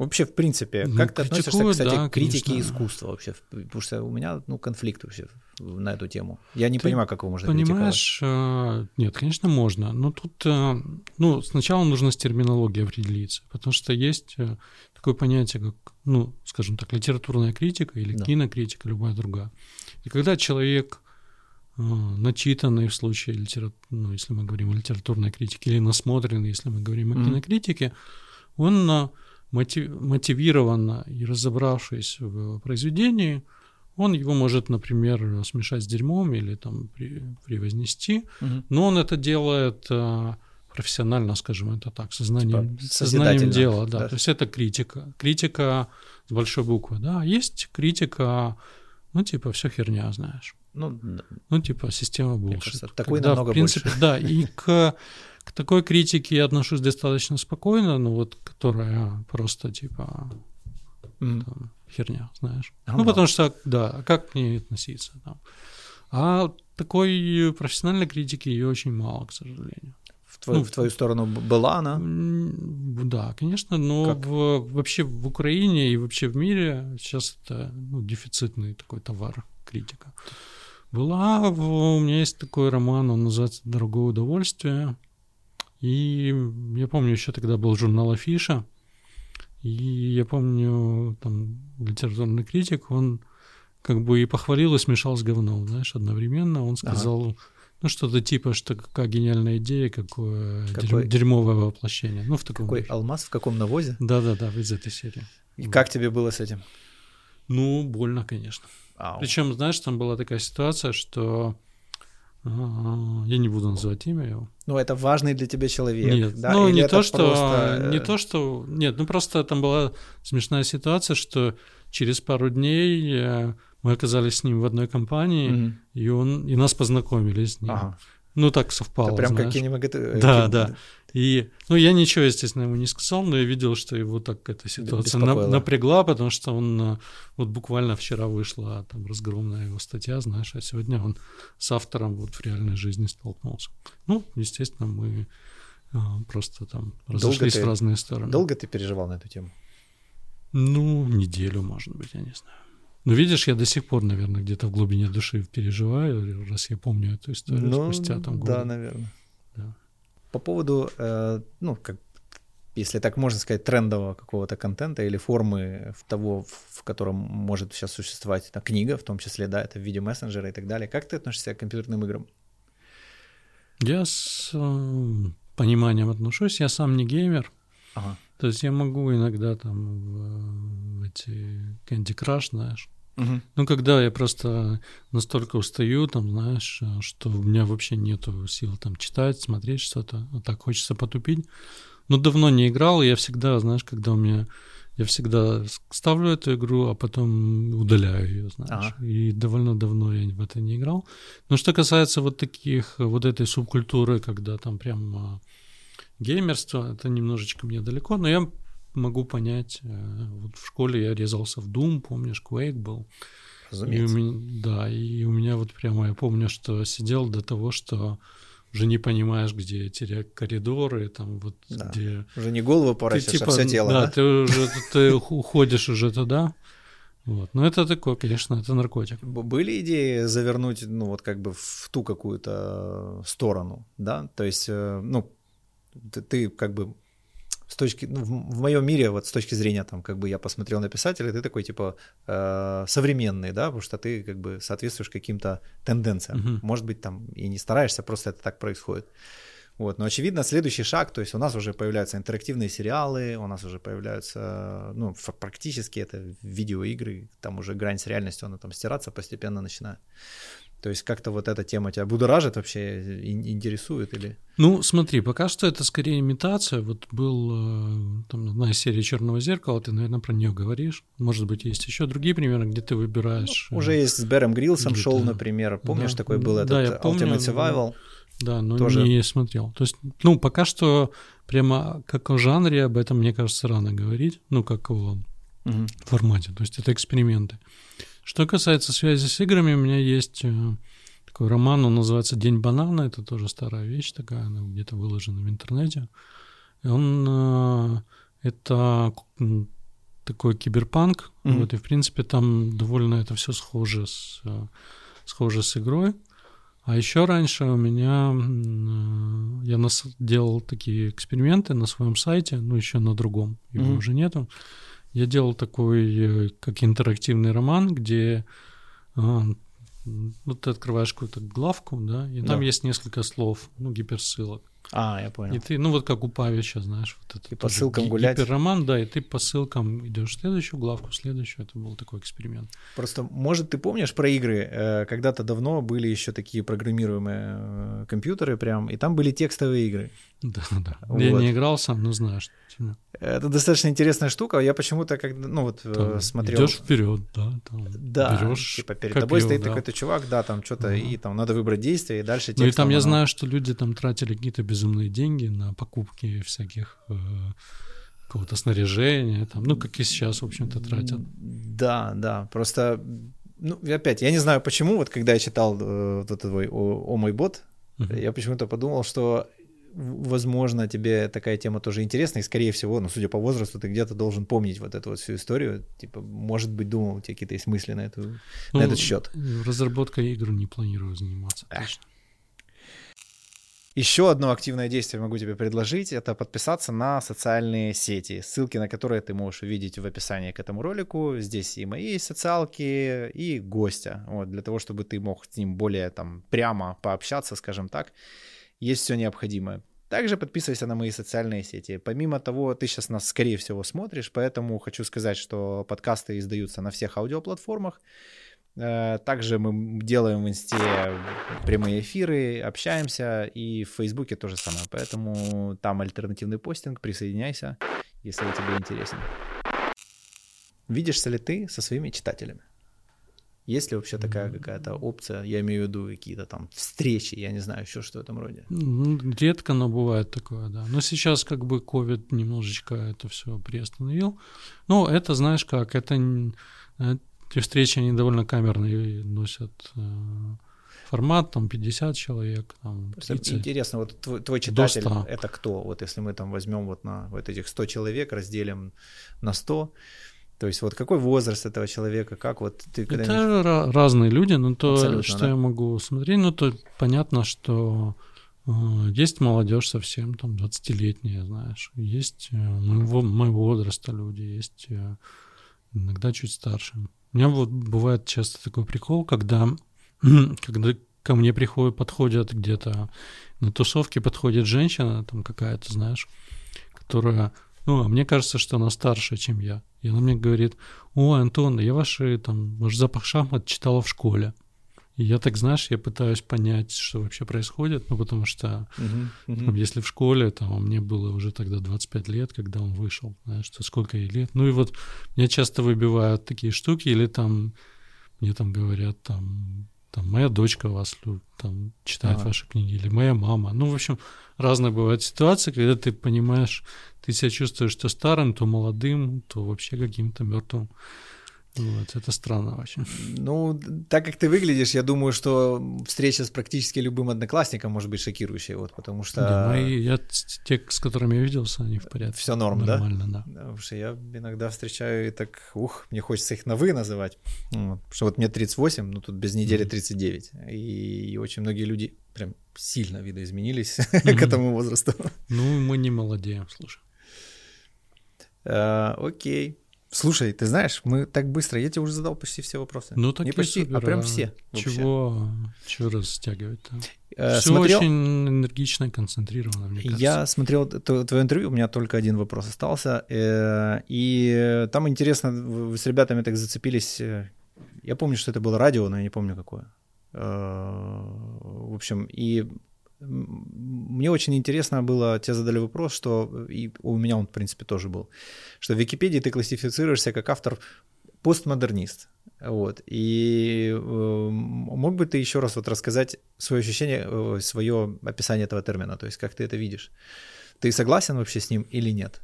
Вообще, в принципе, ну, как ты относишься, кстати, да, к критике конечно. искусства вообще? Потому что у меня, ну, конфликт вообще на эту тему. Я не ты понимаю, как его можно Понимаешь, критиковать. А, нет, конечно, можно. Но тут, а, ну, сначала нужно с терминологией определиться, потому что есть э, такое понятие, как, ну, скажем так, литературная критика или да. кинокритика, любая другая. И когда человек начитанный в случае литературы, ну, если мы говорим о литературной критике, или насмотренный, если мы говорим о mm-hmm. кинокритике, он мотивированно и разобравшись в произведении, он его может, например, смешать с дерьмом или там превознести, угу. но он это делает а, профессионально, скажем это так, сознанием, типа сознанием дела, да. да. То есть это критика. Критика с большой буквы, да. Есть критика, ну, типа, все херня, знаешь. Ну, да. ну типа, система булшит. Такой Когда, намного в принципе, больше. Да, и к к такой критике я отношусь достаточно спокойно, ну вот, которая просто типа mm. там, херня, знаешь. Oh, ну, потому что, да, а как к ней относиться там. А такой профессиональной критики ее очень мало, к сожалению. В твою, ну, в твою сторону была она? Да, конечно, но в, вообще в Украине и вообще в мире сейчас это ну, дефицитный такой товар критика. Была, у меня есть такой роман, он называется «Дорогое удовольствие». И я помню, еще тогда был журнал Афиша, и я помню, там, литературный критик, он как бы и похвалил, и смешал с говном, знаешь, одновременно. Он сказал, ага. ну, что-то типа, что какая гениальная идея, какое Какой... дерьмовое воплощение. Ну, в таком Какой духе. алмаз, в каком навозе? Да-да-да, из этой серии. И как тебе было с этим? Ну, больно, конечно. Причем, знаешь, там была такая ситуация, что я не буду называть имя его. Ну, это важный для тебя человек. Нет, да? ну Или не то, что, просто... не то, что, нет, ну просто там была смешная ситуация, что через пару дней э, мы оказались с ним в одной компании, mm-hmm. и он и нас познакомили с ним. Ага. Ну, так совпало. Это прям знаешь. как кинематограф. Да, да. И, ну, я ничего, естественно, ему не сказал, но я видел, что его так эта ситуация на, напрягла, потому что он э, вот буквально вчера вышла там разгромная его статья, знаешь, а сегодня он с автором вот в реальной жизни столкнулся. Ну, естественно, мы а, просто там разошлись ты, в разные стороны. Долго ты переживал на эту тему? Ну, неделю, может быть, я не знаю. Ну, видишь, я до сих пор, наверное, где-то в глубине души переживаю, раз я помню эту историю ну, спустя там годы. Да, наверное. Да. По поводу, э, ну, как, если так можно сказать, трендового какого-то контента или формы того, в котором может сейчас существовать эта книга, в том числе, да, это в виде мессенджера и так далее. Как ты относишься к компьютерным играм? Я с э, пониманием отношусь. Я сам не геймер. Ага. То есть я могу иногда там в, в эти Candy Crush, знаешь. Угу. Ну, когда я просто настолько устаю, там, знаешь, что у меня вообще нету сил там читать, смотреть что-то, а так хочется потупить. Но давно не играл, и я всегда, знаешь, когда у меня я всегда ставлю эту игру, а потом удаляю ее, знаешь. Ага. И довольно давно я в это не играл. Но что касается вот таких, вот этой субкультуры, когда там прям а, геймерство, это немножечко мне далеко, но я могу понять. Э, вот в школе я резался в Doom, помнишь, Quake был. Разумеется. И у меня, да, и у меня вот прямо, я помню, что сидел до того, что уже не понимаешь, где эти коридоры, там вот да. где... Уже не голову поворачиваешь, типа, а все тело, да? Да, ты уже ты уходишь уже туда. Вот. Но это такое, конечно, это наркотик. Были идеи завернуть, ну, вот как бы в ту какую-то сторону, да? То есть, э, ну, ты, ты как бы с точки, ну, в, в моем мире, вот с точки зрения, там, как бы я посмотрел на писателя, ты такой, типа, э, современный, да, потому что ты, как бы, соответствуешь каким-то тенденциям. Uh-huh. Может быть, там, и не стараешься, просто это так происходит. Вот, но очевидно, следующий шаг, то есть у нас уже появляются интерактивные сериалы, у нас уже появляются, ну, практически это видеоигры, там уже грань с реальностью, она там стираться постепенно начинает. То есть как-то вот эта тема тебя будоражит вообще, интересует или? Ну, смотри, пока что это скорее имитация. Вот был э, там одна из серий Черного зеркала, ты, наверное, про нее говоришь. Может быть, есть еще другие примеры, где ты выбираешь. Ну, уже есть с Бэром Грилсом шоу, например. Помнишь, да, такой был этот да, я помню, Ultimate Survival? Да, но Тоже... не смотрел. То есть, ну, пока что прямо как о жанре об этом, мне кажется, рано говорить. Ну, как о угу. формате. То есть это эксперименты. Что касается связи с играми, у меня есть э, такой роман, он называется «День банана», это тоже старая вещь такая, она где-то выложена в интернете. И он, э, это такой киберпанк, mm-hmm. вот, и, в принципе, там довольно это все схоже с, э, схоже с игрой. А еще раньше у меня я нас делал такие эксперименты на своем сайте, ну еще на другом, его mm-hmm. уже нету. Я делал такой, э, как интерактивный роман, где а, вот ты открываешь какую-то главку, да, и там да. есть несколько слов, ну, гиперссылок. А, я понял. И ты, ну вот как у Павича, знаешь, вот это. И по ссылкам гулять. Гиперроман, да, и ты по ссылкам идешь в следующую главку, следующую. Это был такой эксперимент. Просто, может, ты помнишь про игры? Э, когда-то давно были еще такие программируемые э, компьютеры прям, и там были текстовые игры. Да, да. Вот. Я не играл сам, но знаю, что это достаточно интересная штука. Я почему-то, как ну вот э, там, смотрел. Идешь вперед, да, там, да, берешь типа перед копил, тобой стоит да. какой-то чувак, да, там что-то угу. и там надо выбрать действие и дальше. Ну и там я знаю, что люди там тратили какие-то безумные деньги на покупки всяких э, какого-то снаряжения, там, ну как и сейчас, в общем-то, тратят. Да, да, просто ну, опять, я не знаю почему, вот когда я читал э, вот этот твой «О, о мой бот», uh-huh. я почему-то подумал, что возможно, тебе такая тема тоже интересна, и, скорее всего, ну, судя по возрасту, ты где-то должен помнить вот эту вот всю историю. Типа, может быть, думал, у тебя какие-то есть мысли на, эту, ну, на этот счет. Разработкой игр не планирую заниматься. Точно. Еще одно активное действие могу тебе предложить, это подписаться на социальные сети, ссылки на которые ты можешь увидеть в описании к этому ролику. Здесь и мои социалки, и гостя, вот, для того, чтобы ты мог с ним более там прямо пообщаться, скажем так есть все необходимое. Также подписывайся на мои социальные сети. Помимо того, ты сейчас нас, скорее всего, смотришь, поэтому хочу сказать, что подкасты издаются на всех аудиоплатформах. Э, также мы делаем в Инсте прямые эфиры, общаемся, и в Фейсбуке то же самое. Поэтому там альтернативный постинг, присоединяйся, если тебе интересен. Видишься ли ты со своими читателями? Есть ли вообще такая какая-то опция? Я имею в виду какие-то там встречи, я не знаю, еще что в этом роде. Редко, но бывает такое, да. Но сейчас как бы COVID немножечко это все приостановил. Ну, это, знаешь как, это эти встречи, они довольно камерные носят э, формат, там 50 человек, там 30. Интересно, вот твой, твой читатель это кто? Вот если мы там возьмем вот на вот этих 100 человек, разделим на 100, то есть вот какой возраст этого человека, как вот ты когда Это разные люди, но то, Абсолютно, что да? я могу смотреть, ну то понятно, что э, есть молодежь совсем, там, 20-летняя, знаешь, есть э, моего, моего возраста люди, есть э, иногда чуть старше. У меня вот бывает часто такой прикол, когда, когда ко мне приходят, подходят где-то на тусовке, подходит женщина там какая-то, знаешь, которая ну, а мне кажется, что она старше, чем я. И она мне говорит, о, Антон, я ваши, там, ваш запах шахмат читала в школе. И я так, знаешь, я пытаюсь понять, что вообще происходит, ну, потому что uh-huh, uh-huh. если в школе, там, а мне было уже тогда 25 лет, когда он вышел, знаешь, что сколько ей лет. Ну, и вот меня часто выбивают такие штуки, или там, мне там говорят, там, там, моя дочка вас там, читает ага. ваши книги, или моя мама. Ну, в общем, разные бывают ситуации, когда ты понимаешь, ты себя чувствуешь то старым, то молодым, то вообще каким-то мертвым. Вот, это странно очень. Ну, так как ты выглядишь, я думаю, что встреча с практически любым одноклассником может быть шокирующей, вот, потому что... Да, мои, я, те, с которыми я виделся, они в порядке. Все норм, Нормально, да? да? Потому что я иногда встречаю и так, ух, мне хочется их на «вы» называть. Вот, потому что вот мне 38, ну тут без недели 39, и, и очень многие люди прям сильно видоизменились к этому возрасту. Ну, мы не молодеем, слушай. А, окей. Слушай, ты знаешь, мы так быстро, я тебе уже задал почти все вопросы. Ну так Не почти, супер, а прям все. Чего, чего растягивать-то? Э, все смотрел... очень энергично и концентрировано, мне кажется. Я смотрел твое интервью, у меня только один вопрос остался. Э, и там интересно, вы с ребятами так зацепились. Э, я помню, что это было радио, но я не помню какое. В общем, и мне очень интересно было, тебе задали вопрос, что и у меня он, в принципе, тоже был, что в Википедии ты классифицируешься как автор постмодернист. Вот. И э, мог бы ты еще раз вот рассказать свое ощущение, э, свое описание этого термина, то есть как ты это видишь? Ты согласен вообще с ним или нет?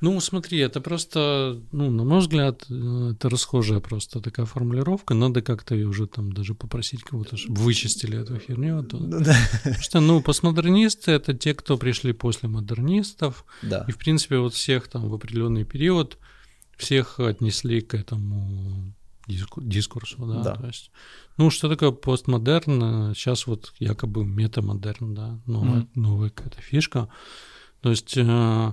Ну, смотри, это просто, ну, на мой взгляд, э, это расхожая просто такая формулировка. Надо как-то ее уже там даже попросить кого-то, чтобы вычистили эту херню. А. Ну да. Потому что, ну, постмодернисты — это те, кто пришли после модернистов. Да. И, в принципе, вот всех там в определенный период всех отнесли к этому дискурсу, да, да. то есть, ну, что такое постмодерн, сейчас вот якобы метамодерн, да, новая, mm. новая какая-то фишка, то есть э,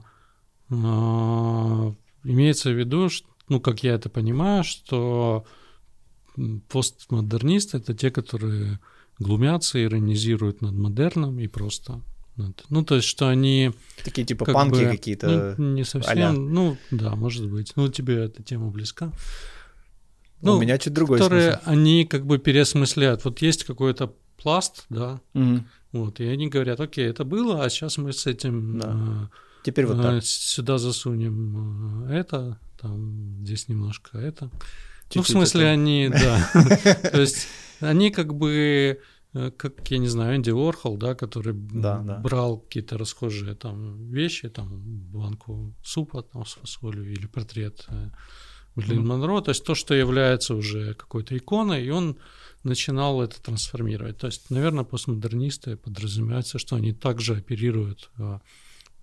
имеется в виду, что, ну, как я это понимаю, что постмодернисты — это те, которые глумятся, иронизируют над модерном и просто. Ну, то есть, что они... Такие типа как панки бы, какие-то. Ну, не совсем. а Ну, да, может быть. Ну, тебе эта тема близка. Ну, У меня чуть другой Которые смысл. они как бы переосмысляют. Вот есть какой-то пласт, да, угу. вот, и они говорят, окей, это было, а сейчас мы с этим... Да. Э, Теперь вот так. Сюда засунем э, это, там здесь немножко это. Чуть-чуть ну, в смысле, это... они, да. То есть они как бы э, как, я не знаю, Энди Уорхол, да, который да, да. брал какие-то расхожие там вещи, там банку супа там, с фасолью или портрет Мерлин mm-hmm. Монро, то есть то, что является уже какой-то иконой, и он начинал это трансформировать. То есть, наверное, постмодернисты подразумевается, что они также оперируют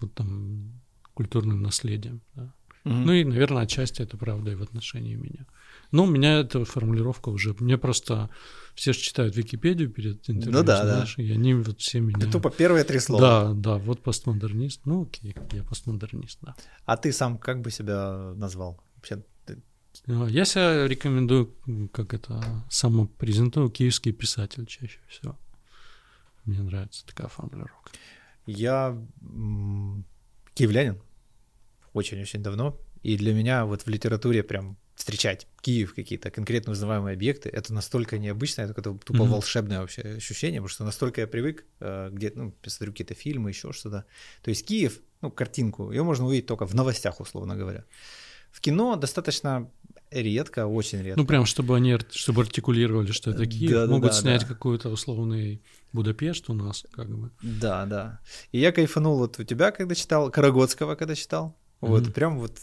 вот там культурным наследием. Да. Угу. Ну и, наверное, отчасти это правда и в отношении меня. Но у меня эта формулировка уже... Мне просто все же читают Википедию перед интервью, ну, да, знаешь, да. и они вот все меня... Ты тупо первые три слова. Да, да, вот постмодернист. Ну окей, я постмодернист, да. А ты сам как бы себя назвал? Вообще, ты... А, я себя рекомендую, как это, самопрезентую, киевский писатель чаще всего. Мне нравится такая формулировка. Я киевлянин очень-очень давно, и для меня вот в литературе прям встречать Киев, какие-то конкретно узнаваемые объекты, это настолько необычно, это какое-то тупо mm-hmm. волшебное вообще ощущение, потому что настолько я привык, э, где, ну, посмотрю какие-то фильмы, еще что-то. То есть Киев, ну, картинку, ее можно увидеть только в новостях, условно говоря. В кино достаточно редко, очень редко. Ну, прям, чтобы они чтобы артикулировали, что это Киев, да, могут да, снять да. какой-то условный Будапешт у нас, как бы. Да, да. И я кайфанул вот у тебя, когда читал, Карагодского, когда читал. Mm-hmm. Вот, прям вот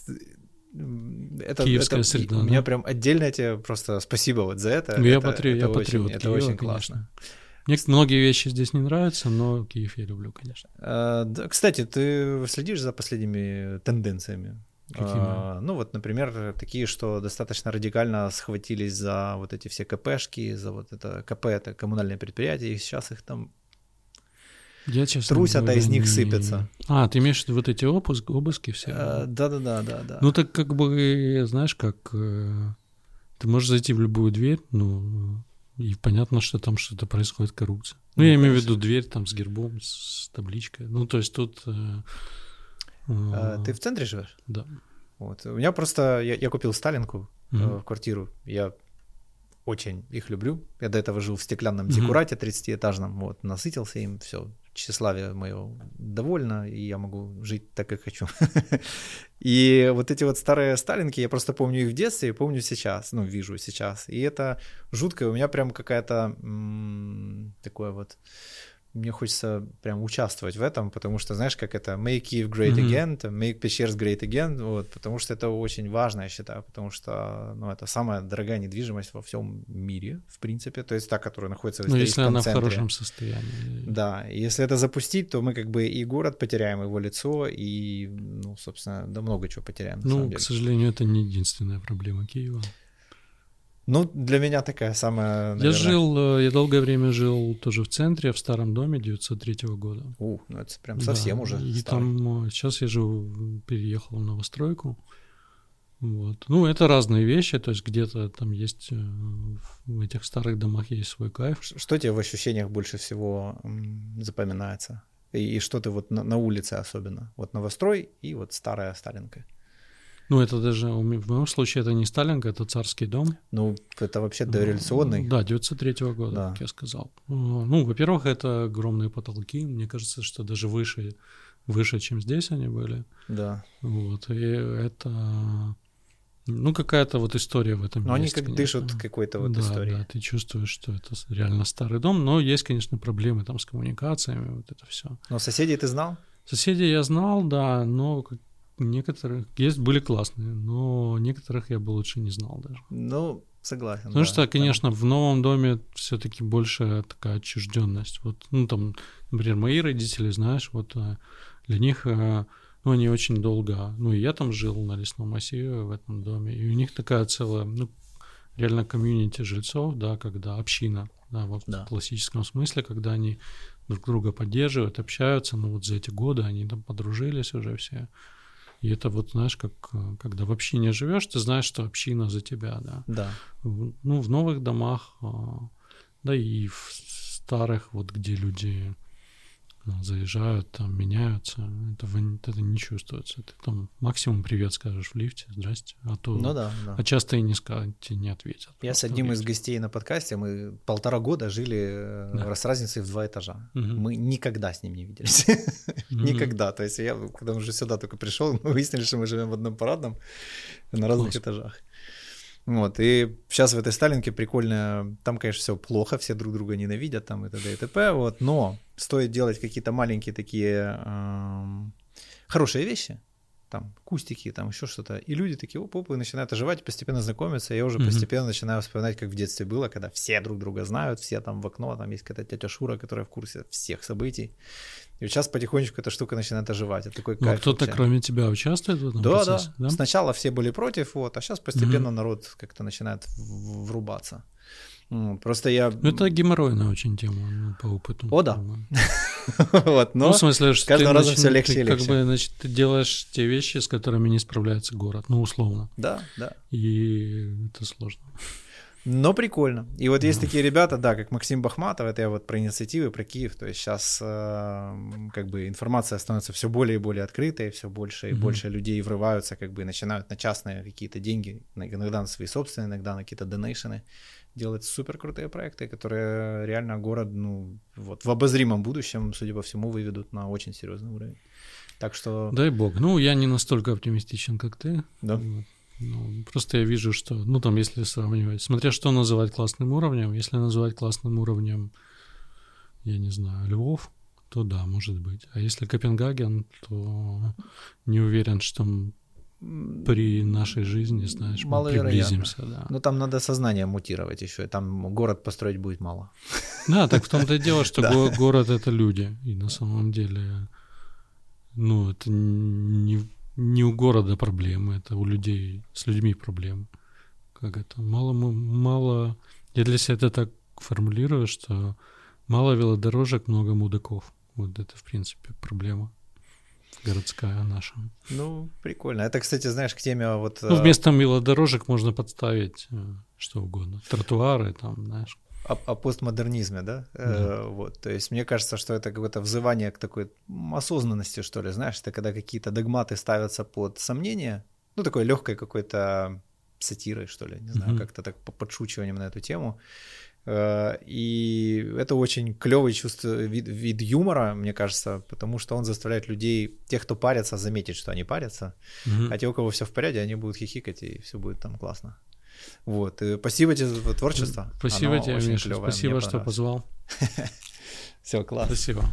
это, Киевская это, среда. У меня да? прям отдельно тебе просто спасибо вот за это. Я, это, патри... это я очень, патриот Это Киева, очень конечно. классно. Мне многие вещи здесь не нравятся, но Киев я люблю, конечно. А, да, кстати, ты следишь за последними тенденциями? А, ну вот, например, такие, что достаточно радикально схватились за вот эти все КПшки, за вот это КП, это коммунальные предприятия, и сейчас их там я, честно трусят, говоря, а из них не... сыпятся. А, ты имеешь в виду вот эти обыск, обыски все? А, да-да-да, да, да. Ну так как бы, знаешь, как э, ты можешь зайти в любую дверь, ну и понятно, что там что-то происходит коррупция. Ну, ну я имею в виду дверь там с гербом, с табличкой. Ну то есть тут э, а, ты в центре живешь? Да. Вот. У меня просто... Я, я купил Сталинку mm-hmm. в квартиру. Я очень их люблю. Я до этого жил в стеклянном декурате 30-этажном, вот, насытился им, все, тщеславие мое довольно, и я могу жить так, как хочу. И вот эти вот старые сталинки, я просто помню их в детстве и помню сейчас, ну, вижу сейчас. И это жутко, у меня прям какая-то такое вот мне хочется прям участвовать в этом, потому что, знаешь, как это make Kiev great again, mm-hmm. make Pechers great again, вот, потому что это очень важно, я считаю, потому что, ну, это самая дорогая недвижимость во всем мире, в принципе, то есть та, которая находится в Ну, если она центре. в хорошем состоянии. Да, если это запустить, то мы как бы и город потеряем, его лицо, и, ну, собственно, да много чего потеряем. Ну, к сожалению, это не единственная проблема Киева. Ну, для меня такая самая, наверное... Я жил, э, я долгое время жил тоже в центре, в старом доме 903 года. У, ну это прям совсем да, уже И старый. там, сейчас я живу, переехал в новостройку. Вот. Ну, это разные вещи, то есть где-то там есть, э, в этих старых домах есть свой кайф. Что тебе в ощущениях больше всего запоминается? И, и что ты вот на, на улице особенно? Вот новострой и вот старая Сталинка. Ну, это даже, в моем случае, это не Сталинка, это царский дом. Ну, это вообще дореволюционный. Да, 903 года, да. как я сказал. Ну, во-первых, это огромные потолки. Мне кажется, что даже выше, выше, чем здесь они были. Да. Вот, и это... Ну, какая-то вот история в этом Но есть, они как конечно. дышат какой-то вот да, историей. Да, ты чувствуешь, что это реально старый дом, но есть, конечно, проблемы там с коммуникациями, вот это все. Но соседей ты знал? Соседей я знал, да, но Некоторых есть были классные, но некоторых я бы лучше не знал даже. Ну, согласен. Потому да, что, конечно, да. в новом доме все-таки больше такая отчужденность. Вот, ну там, например, мои родители, знаешь, вот э, для них, э, ну они очень долго, ну и я там жил на лесном массиве в этом доме, и у них такая целая, ну реально комьюнити жильцов, да, когда община, да, вот да. в классическом смысле, когда они друг друга поддерживают, общаются, ну вот за эти годы они там подружились уже все. И это вот, знаешь, как когда в общине живешь, ты знаешь, что община за тебя, да. Да. Ну, в новых домах, а, да и в старых, вот где люди заезжают, там меняются, этого, это не чувствуется. Ты там максимум привет скажешь в лифте, здрасте, а то, ну, да, да. а часто и не скажут, тебе не ответят. Я с одним из гостей на подкасте, мы полтора года жили э, да. с разницей в два этажа. Угу. Мы никогда с ним не виделись. Никогда. То есть я, когда уже сюда только пришел, мы выяснили, что мы живем в одном парадном на разных этажах. Вот, и сейчас в этой Сталинке прикольно, там, конечно, все плохо, все друг друга ненавидят, там и т.д. и т.п., вот, но стоит делать какие-то маленькие такие э, хорошие вещи, там, кустики, там еще что-то, и люди такие, оп, оп, и начинают оживать, постепенно знакомиться, и я уже mm-hmm. постепенно начинаю вспоминать, как в детстве было, когда все друг друга знают, все там в окно, там есть какая-то тетя Шура, которая в курсе всех событий, и вот сейчас потихонечку эта штука начинает оживать. Это такой ну, кто-то кроме тебя участвует в этом да, процессе? Да, да. Сначала все были против, вот, а сейчас постепенно mm-hmm. народ как-то начинает врубаться. Просто я... Ну, это геморройная очень тема ну, по опыту. О, да. вот, но ну, в смысле, что каждым разом все легче ты, и легче. Как бы, значит, ты делаешь те вещи, с которыми не справляется город, ну, условно. Да, да. И это сложно. Но прикольно. И вот есть такие ребята, да, как Максим Бахматов, это я вот про инициативы, про Киев. То есть сейчас э, как бы информация становится все более и более открытой, все больше и mm-hmm. больше людей врываются, как бы начинают на частные какие-то деньги, иногда на свои собственные, иногда на какие-то донейшены делать супер крутые проекты, которые реально город, ну, вот в обозримом будущем, судя по всему, выведут на очень серьезный уровень. Так что... Дай бог. Ну, я не настолько оптимистичен, как ты. Да. Вот. Ну, просто я вижу, что, ну там, если сравнивать, смотря что называть классным уровнем, если называть классным уровнем, я не знаю, Львов, то да, может быть. А если Копенгаген, то не уверен, что при нашей жизни, знаешь, мы приблизимся. Да. Но ну, там надо сознание мутировать еще, и там город построить будет мало. Да, так в том-то и дело, что город — это люди, и на самом деле, ну, это не не у города проблемы, это у людей, с людьми проблемы. Как это? Мало, мало... Я для себя это так формулирую, что мало велодорожек, много мудаков. Вот это, в принципе, проблема городская наша. Ну, прикольно. Это, кстати, знаешь, к теме вот... Ну, вместо велодорожек можно подставить э, что угодно. Тротуары там, знаешь о, о постмодернизме, да? да. Э, вот, то есть мне кажется, что это какое-то взывание к такой осознанности, что ли, знаешь, это когда какие-то догматы ставятся под сомнение, ну, такой легкой какой-то сатирой, что ли, не знаю, mm-hmm. как-то так по подшучиванием на эту тему. Э, и это очень клевый чувство, вид, вид юмора, мне кажется, потому что он заставляет людей, тех, кто парятся, заметить, что они парятся, mm-hmm. а те, у кого все в порядке, они будут хихикать, и все будет там классно. Вот. И спасибо тебе за творчество. Спасибо Оно тебе, Миша. Клевое. Спасибо, что позвал. Все, класс. Спасибо.